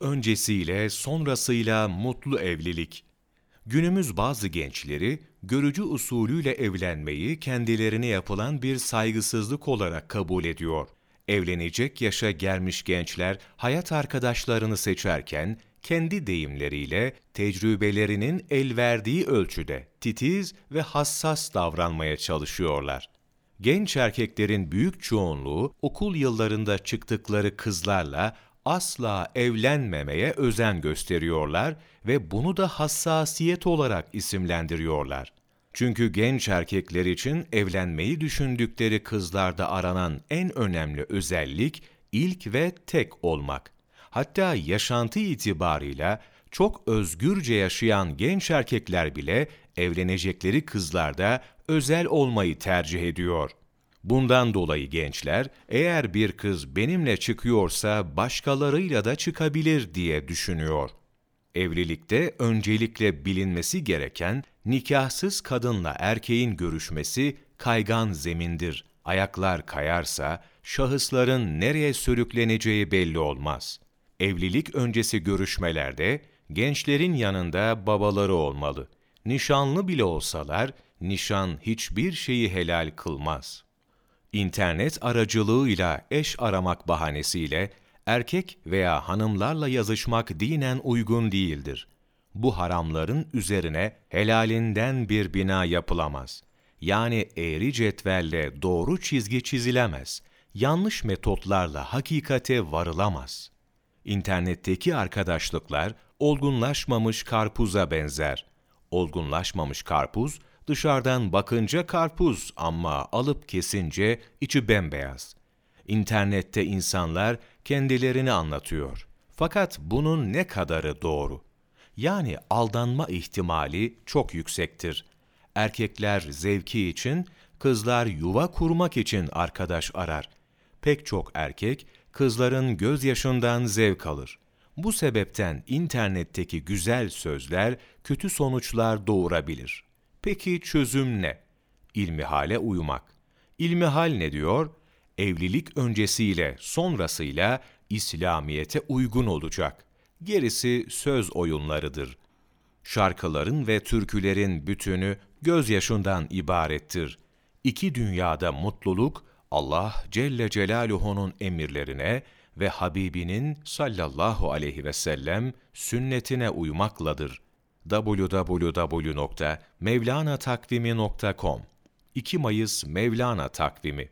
öncesiyle sonrasıyla mutlu evlilik. Günümüz bazı gençleri görücü usulüyle evlenmeyi kendilerine yapılan bir saygısızlık olarak kabul ediyor. Evlenecek yaşa gelmiş gençler hayat arkadaşlarını seçerken kendi deyimleriyle tecrübelerinin el verdiği ölçüde titiz ve hassas davranmaya çalışıyorlar. Genç erkeklerin büyük çoğunluğu okul yıllarında çıktıkları kızlarla asla evlenmemeye özen gösteriyorlar ve bunu da hassasiyet olarak isimlendiriyorlar. Çünkü genç erkekler için evlenmeyi düşündükleri kızlarda aranan en önemli özellik ilk ve tek olmak. Hatta yaşantı itibarıyla çok özgürce yaşayan genç erkekler bile evlenecekleri kızlarda özel olmayı tercih ediyor. Bundan dolayı gençler, eğer bir kız benimle çıkıyorsa başkalarıyla da çıkabilir diye düşünüyor. Evlilikte öncelikle bilinmesi gereken nikahsız kadınla erkeğin görüşmesi kaygan zemindir. Ayaklar kayarsa şahısların nereye sürükleneceği belli olmaz. Evlilik öncesi görüşmelerde gençlerin yanında babaları olmalı. Nişanlı bile olsalar nişan hiçbir şeyi helal kılmaz. İnternet aracılığıyla eş aramak bahanesiyle erkek veya hanımlarla yazışmak dinen uygun değildir. Bu haramların üzerine helalinden bir bina yapılamaz. Yani eğri cetvelle doğru çizgi çizilemez. Yanlış metotlarla hakikate varılamaz. İnternetteki arkadaşlıklar olgunlaşmamış karpuza benzer. Olgunlaşmamış karpuz dışarıdan bakınca karpuz ama alıp kesince içi bembeyaz. İnternette insanlar kendilerini anlatıyor. Fakat bunun ne kadarı doğru? Yani aldanma ihtimali çok yüksektir. Erkekler zevki için, kızlar yuva kurmak için arkadaş arar. Pek çok erkek kızların gözyaşından zevk alır. Bu sebepten internetteki güzel sözler kötü sonuçlar doğurabilir. Peki çözüm ne? İlmihale uymak. İlmihal ne diyor? Evlilik öncesiyle sonrasıyla İslamiyete uygun olacak. Gerisi söz oyunlarıdır. Şarkıların ve türkülerin bütünü gözyaşından ibarettir. İki dünyada mutluluk Allah Celle Celaluhu'nun emirlerine ve Habibinin sallallahu aleyhi ve sellem sünnetine uymakladır. www.mevlanatakvimi.com 2 Mayıs Mevlana Takvimi